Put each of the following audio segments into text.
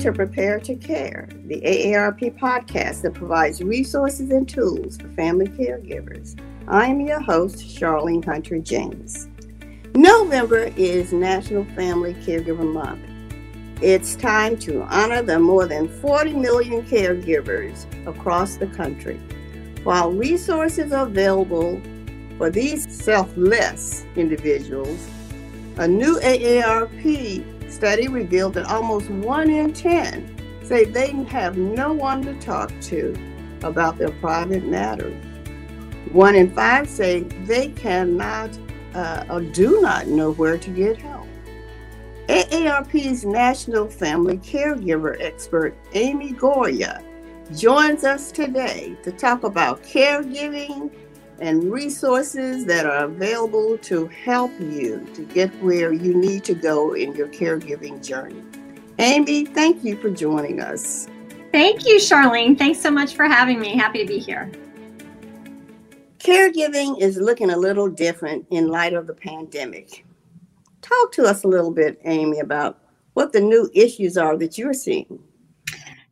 to Prepare to Care, the AARP podcast that provides resources and tools for family caregivers. I am your host, Charlene Hunter James. November is National Family Caregiver Month. It's time to honor the more than 40 million caregivers across the country. While resources are available for these selfless individuals, a new AARP study revealed that almost one in 10 say they have no one to talk to about their private matters. One in five say they cannot uh, or do not know where to get help. AARP's National Family Caregiver expert, Amy Goyer, joins us today to talk about caregiving and resources that are available to help you to get where you need to go in your caregiving journey. Amy, thank you for joining us. Thank you, Charlene. Thanks so much for having me. Happy to be here. Caregiving is looking a little different in light of the pandemic. Talk to us a little bit, Amy, about what the new issues are that you're seeing.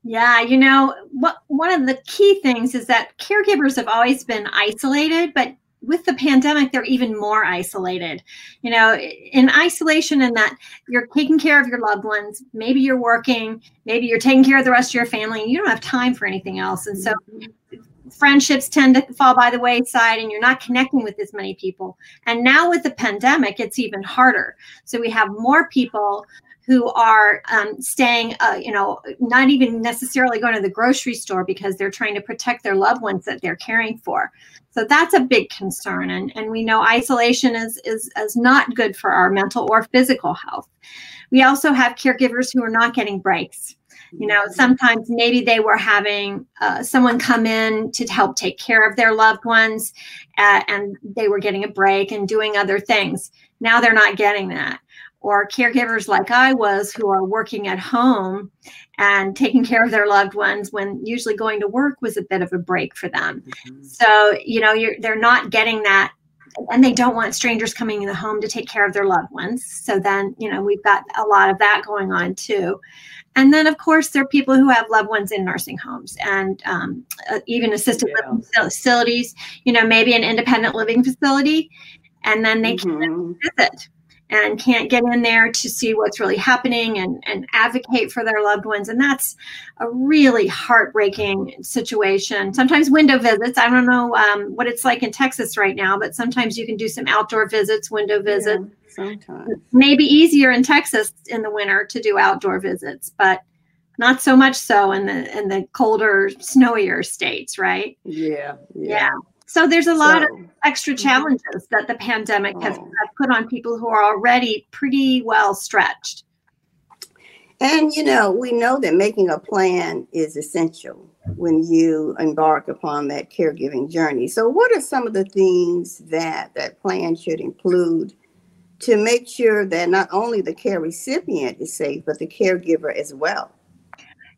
Yeah, you know, what one of the key things is that caregivers have always been isolated, but with the pandemic, they're even more isolated. You know, in isolation, in that you're taking care of your loved ones. Maybe you're working, maybe you're taking care of the rest of your family, and you don't have time for anything else. And so, mm-hmm. Friendships tend to fall by the wayside, and you're not connecting with as many people. And now with the pandemic, it's even harder. So we have more people who are um, staying, uh, you know, not even necessarily going to the grocery store because they're trying to protect their loved ones that they're caring for. So that's a big concern, and and we know isolation is is is not good for our mental or physical health. We also have caregivers who are not getting breaks. You know, sometimes maybe they were having uh, someone come in to help take care of their loved ones, uh, and they were getting a break and doing other things. Now they're not getting that or caregivers like I was who are working at home and taking care of their loved ones when usually going to work was a bit of a break for them. Mm-hmm. So, you know, they're not getting that and they don't want strangers coming in the home to take care of their loved ones. So then, you know, we've got a lot of that going on too. And then, of course, there are people who have loved ones in nursing homes and um, uh, even assisted yeah. living facilities, you know, maybe an independent living facility. And then they mm-hmm. can visit and can't get in there to see what's really happening and, and advocate for their loved ones. And that's a really heartbreaking situation. Sometimes window visits, I don't know um, what it's like in Texas right now, but sometimes you can do some outdoor visits, window visits. Yeah, sometimes. Maybe easier in Texas in the winter to do outdoor visits, but not so much so in the in the colder, snowier states, right? Yeah. Yeah. yeah. So there's a lot so, of extra mm-hmm. challenges that the pandemic oh. has put on people who are already pretty well stretched. And you know, we know that making a plan is essential when you embark upon that caregiving journey. So what are some of the things that that plan should include to make sure that not only the care recipient is safe, but the caregiver as well?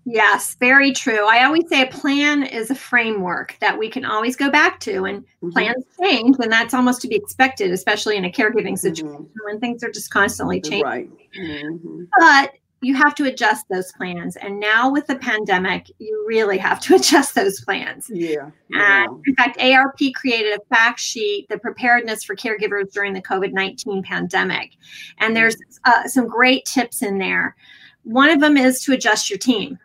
Yes, very true. I always say a plan is a framework that we can always go back to, and mm-hmm. plans change, and that's almost to be expected, especially in a caregiving situation mm-hmm. when things are just constantly changing. Right. Mm-hmm. But you have to adjust those plans. And now with the pandemic, you really have to adjust those plans. Yeah. yeah. And in fact, AARP created a fact sheet, the preparedness for caregivers during the COVID 19 pandemic. And there's uh, some great tips in there. One of them is to adjust your team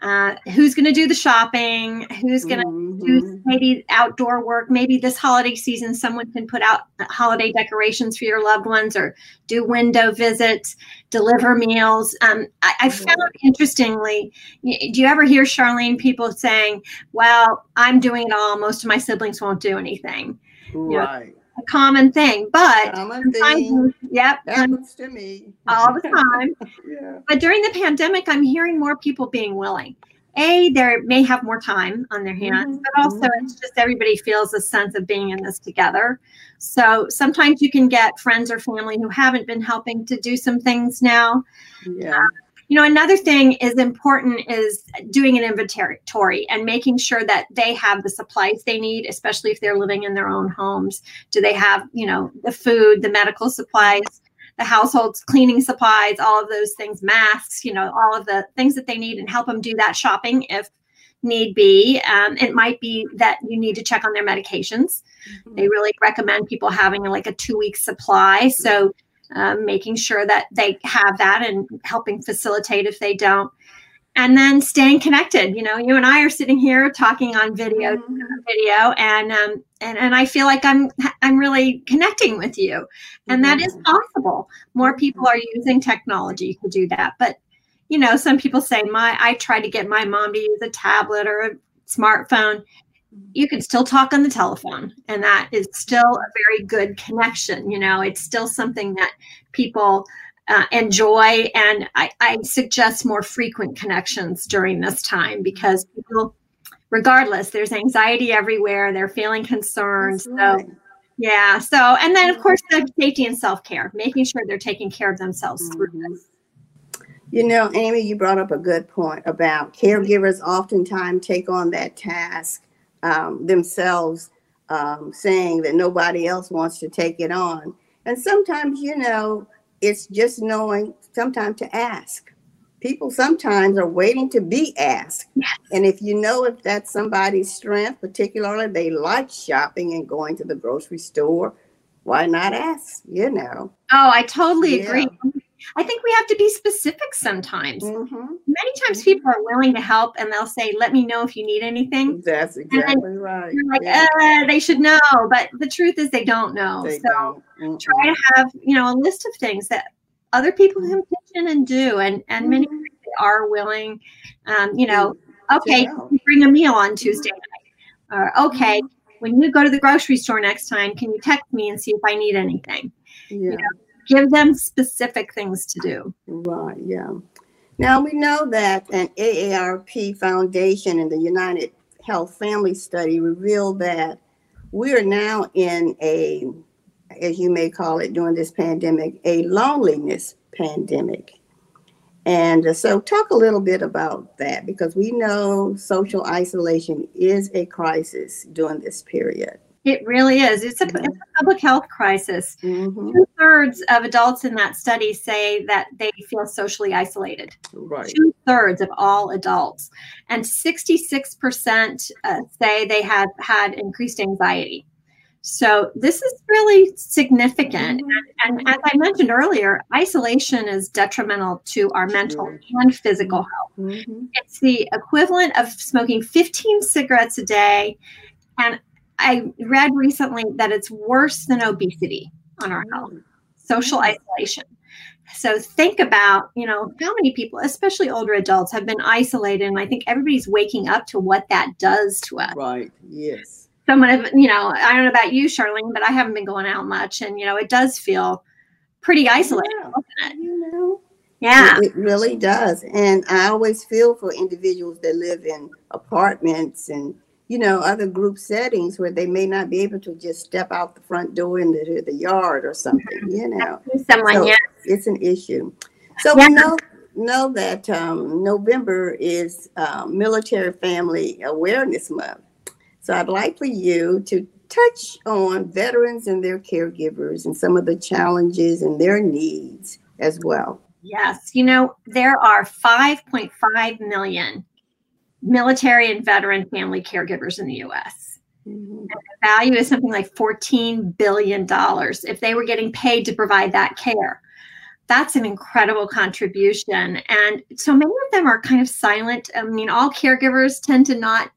uh, who's going to do the shopping? Who's going to mm-hmm. do maybe outdoor work? Maybe this holiday season someone can put out holiday decorations for your loved ones or do window visits deliver meals. Um, I, I, found interestingly do you ever hear charlene people saying well i'm doing it all. Most of my siblings won't do anything. Right you know, a common thing, but common thing. yep, happens to me all the time. yeah. But during the pandemic, I'm hearing more people being willing. A, they may have more time on their hands, mm-hmm. but also it's just everybody feels a sense of being in this together. So sometimes you can get friends or family who haven't been helping to do some things now. Yeah. You know, another thing is important is doing an inventory and making sure that they have the supplies they need, especially if they're living in their own homes. Do they have, you know, the food, the medical supplies, the household's cleaning supplies, all of those things, masks, you know, all of the things that they need, and help them do that shopping if need be. Um, it might be that you need to check on their medications. Mm-hmm. They really recommend people having like a two week supply. So um, making sure that they have that and helping facilitate if they don't and then staying connected you know you and i are sitting here talking on video mm-hmm. video and um and, and i feel like i'm i'm really connecting with you and mm-hmm. that is mm-hmm. possible more people are using technology to do that but you know some people say my i try to get my mom to use a tablet or a smartphone you can still talk on the telephone and that is still a very good connection you know it's still something that people uh, enjoy and I, I, suggest more frequent connections during this time because people regardless there's anxiety everywhere they're feeling concerned right. so yeah so and then of course the safety and self-care making sure they're taking care of themselves mm-hmm. through this you know amy you brought up a good point about caregivers oftentimes take on that task um, themselves um, saying that nobody else wants to take it on. And sometimes, you know, it's just knowing sometimes to ask. People sometimes are waiting to be asked. And if you know if that's somebody's strength, particularly they like shopping and going to the grocery store, why not ask? You know. Oh, I totally yeah. agree. I think we have to be specific sometimes. Mm-hmm. Many times mm-hmm. people are willing to help and they'll say, Let me know if you need anything. That's exactly right. You're like, yeah. uh, they should know. But the truth is, they don't know. They so don't. try to have, you know, a list of things that other people can pitch in and do. And, and mm-hmm. many are willing, um, you know, okay, bring a meal on Tuesday night. Or, okay, mm-hmm. when you go to the grocery store next time, can you text me and see if I need anything? Yeah. You know, give them specific things to do. Right, yeah. Now we know that an AARP foundation and the United Health Family Study revealed that we are now in a, as you may call it during this pandemic, a loneliness pandemic. And uh, so, talk a little bit about that because we know social isolation is a crisis during this period. It really is. It's a, it's a public health crisis. Mm-hmm. Two thirds of adults in that study say that they feel socially isolated. Right. Two thirds of all adults. And 66% uh, say they have had increased anxiety. So this is really significant. Mm-hmm. And, and, as I mentioned earlier, isolation is detrimental to our mental and physical health. Mm-hmm. It's the equivalent of smoking 15 cigarettes a day and I read recently that it's worse than obesity on our health, social mm. isolation. So think about, you know, how many people, especially older adults, have been isolated. And I think everybody's waking up to what that does to us. Right. Yes. Someone of, you know, I don't know about you, Charlene, but I haven't been going out much. And, you know, it does feel pretty isolated, yeah. You know. Yeah. It, it really does. And I always feel for individuals that live in apartments and you know, other group settings where they may not be able to just step out the front door into the yard or something, you know. Someone, so yes. It's an issue. So yeah. we know know that um, November is uh, Military Family Awareness Month. So I'd like for you to touch on veterans and their caregivers and some of the challenges and their needs as well. Yes, you know, there are 5.5 million military and veteran family caregivers in the US. Mm-hmm. the value is something like $14 billion if they were getting paid to provide that care. That's an incredible contribution. And so many of them are kind of silent. I mean, all caregivers tend to not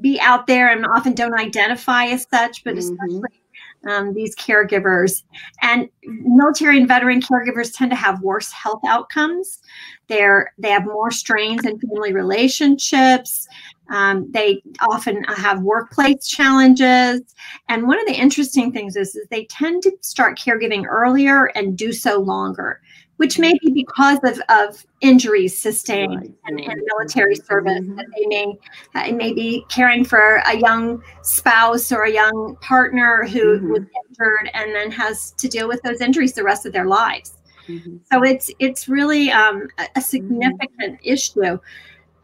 be out there and often don't identify as such, but mm-hmm. especially um, these caregivers. And military and veteran caregivers tend to have worse health outcomes. They're they have more strains in family relationships. Um, they often have workplace challenges. And one of the interesting things is, is they tend to start caregiving earlier and do so longer which may be because of, of injuries sustained right. in, in, military service mm-hmm. that they may uh, may be caring for a young spouse or a young partner who mm-hmm. was injured and then has to deal with those injuries the rest of their lives mm-hmm. so it's it's really um, a, a, mm-hmm. significant issue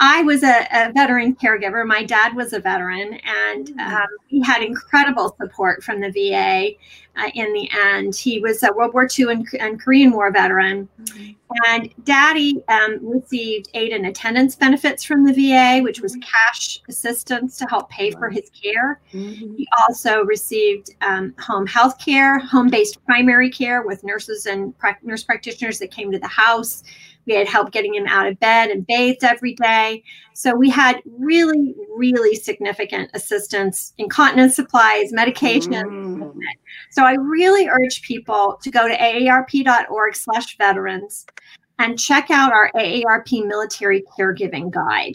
I was a, a, veteran caregiver. My dad was a veteran, and mm. um, he had incredible support from the VA. Uh, in the end. He was a World War II and, and Korean War veteran. Mm-hmm. And daddy um, received aid and attendance benefits from the VA, which was mm-hmm. cash assistance to help pay for his care. Mm-hmm. He also received um, home health care, home based primary care with nurses and pra- nurse practitioners that came to the house. We had help getting him out of bed and bathed every day. So we had really, really significant assistance, incontinence supplies, medication. Mm. So I really urge people to go to aarp.org slash veterans and check out our AARP military caregiving guide.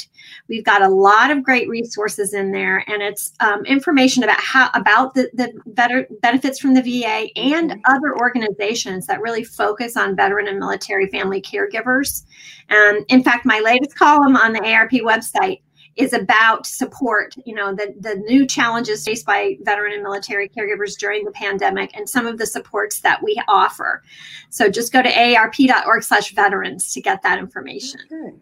We've got a lot of great resources in there, and it's um, information about how about the, the better benefits from the VA and mm-hmm. other organizations that really focus on veteran and military family caregivers. And um, in fact, my latest column on the AARP website is about support, you know, the, the new challenges faced by veteran and military caregivers during the pandemic and some of the supports that we offer. So just go to aarp.org slash veterans to get that information. Okay.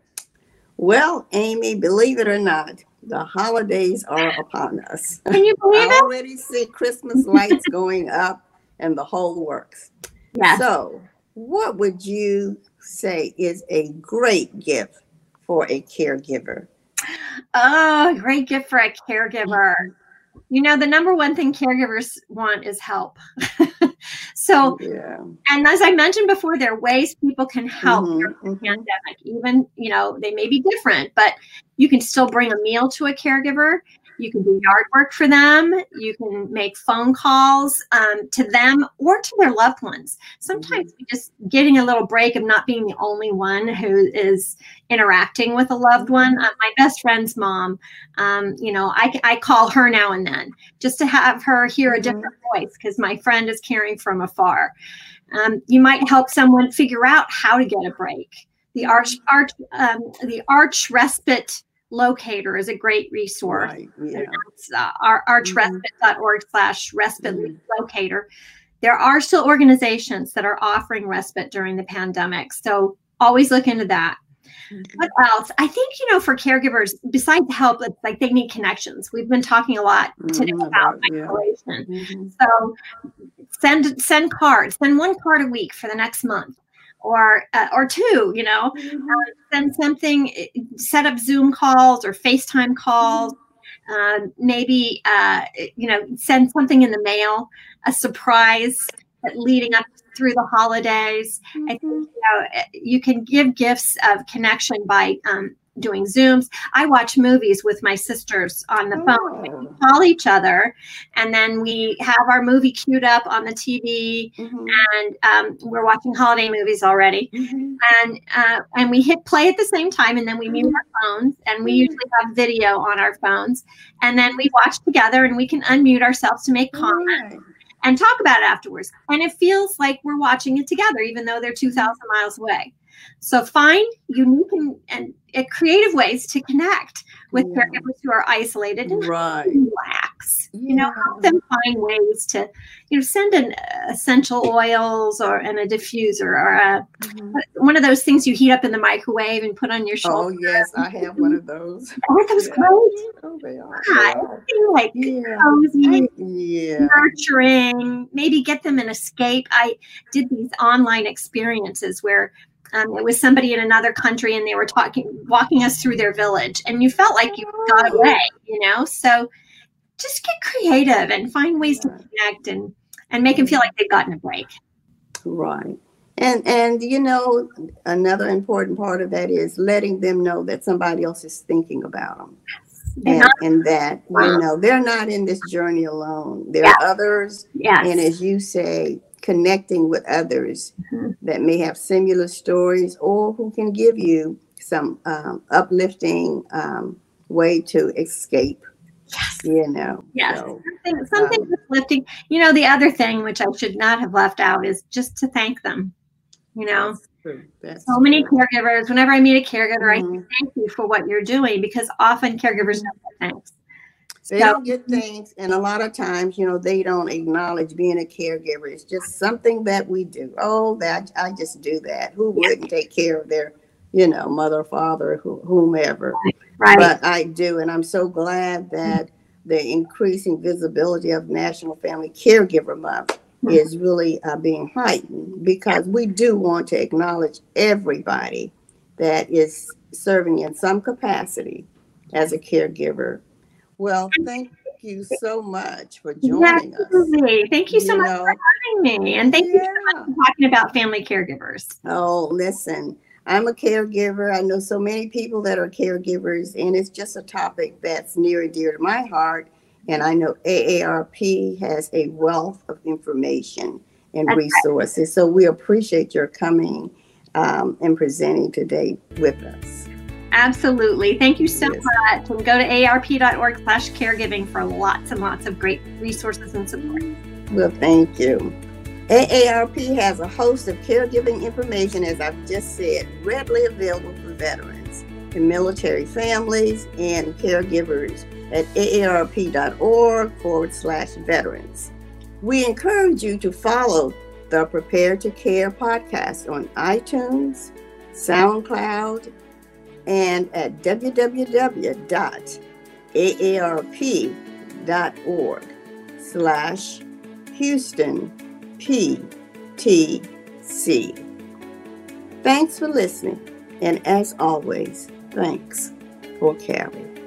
Well, Amy, believe it or not, the holidays are upon us. Can you believe I it? already see Christmas lights going up and the whole works. Yes. So, what would you say is a great gift for a caregiver? Oh, great gift for a caregiver. You know, the number one thing caregivers want is help. so, yeah. and as I mentioned before, there are ways people can help mm-hmm, during the mm-hmm. pandemic. Even, you know, they may be different, but you can still bring a meal to a caregiver. You can do yard work for them. You can make phone calls um, to them or to their loved ones. Sometimes mm-hmm. just getting a little break of not being the only one who is interacting with a loved one. Uh, my best friend's mom, um, you know, I, I call her now and then just to have her hear a mm-hmm. different voice because my friend is caring from afar. Um, you might help someone figure out how to get a break. The arch, arch, um, the arch respite locator is a great resource. Right, yeah. uh, our archrespite.org slash respite mm-hmm. locator. There are still organizations that are offering respite during the pandemic. So always look into that. Mm-hmm. What else? I think, you know, for caregivers, besides help, it's like they need connections. We've been talking a lot today mm-hmm, about isolation. Yeah. Mm-hmm. So send send cards, send one card a week for the next month or uh, or two you know mm-hmm. uh, send something set up zoom calls or facetime calls mm-hmm. uh, maybe uh, you know send something in the mail a surprise leading up through the holidays mm-hmm. i think you know you can give gifts of connection by um, doing Zooms. I watch movies with my sisters on the phone. We oh. call each other, and then we have our movie queued up on the TV, mm-hmm. and um, we're watching holiday movies already. Mm-hmm. And uh, and we hit play at the same time, and then we mute mm-hmm. our phones, and we mm-hmm. usually have video on our phones, and then we watch together, and we can unmute ourselves to make comments. And talk about it afterwards. And it feels like we're watching it together, even though they're 2,000 miles away. So find unique and, and, and creative ways to connect with yeah. caregivers who are isolated and right. relax. Yeah. You know, help them find ways to, you know, send an essential oils or and a diffuser or a, mm-hmm. one of those things you heat up in the microwave and put on your shoulder. Oh yes, I have one of those. Aren't those yeah. great? Oh, they are. Yeah. Like yeah. cozy, yeah. nurturing. Maybe get them an escape. I did these online experiences where um, it was somebody in another country, and they were talking, walking us through their village, and you felt like you got oh. away, you know. So just get creative and find ways to connect and and make them feel like they've gotten a break. Right. And and you know another important part of that is letting them know that somebody else is thinking about them. And, and, that you know they're not in this journey alone. There yeah. are others, yes. and as you say, connecting with others mm-hmm. that may have similar stories or who can give you some um, uplifting um, way to escape. Yes. You know. Yes. So, something, something um, uplifting. You know, the other thing which I should not have left out is just to thank them. You know. That's so true. many caregivers. Whenever I meet a caregiver, mm-hmm. I say thank you for what you're doing because often caregivers don't thanks. They so, don't get things, and a lot of times, you know, they don't acknowledge being a caregiver. It's just something that we do. Oh, that I just do that. Who wouldn't take care of their, you know, mother, father, whomever? Right. But I do, and I'm so glad that the increasing visibility of National Family Caregiver Month mm-hmm. is really uh, being heightened because we do want to acknowledge everybody that is serving in some capacity as a caregiver. Well, thank you so much for joining Absolutely. us. Thank you so you much know, for having me. And thank yeah. you so much for talking about family caregivers. Oh, listen, I'm a caregiver. I know so many people that are caregivers, and it's just a topic that's near and dear to my heart. And I know AARP has a wealth of information and that's resources. Right. So we appreciate your coming um, and presenting today with us. Absolutely. Thank you so yes. much. And go to aarp.org slash caregiving for lots and lots of great resources and support. Well, thank you. AARP has a host of caregiving information, as I've just said, readily available for veterans and military families and caregivers at aarp.org forward slash veterans. We encourage you to follow the Prepare to Care podcast on iTunes, SoundCloud, and at www.aarp.org slash Houston PTC. Thanks for listening, and as always, thanks for caring.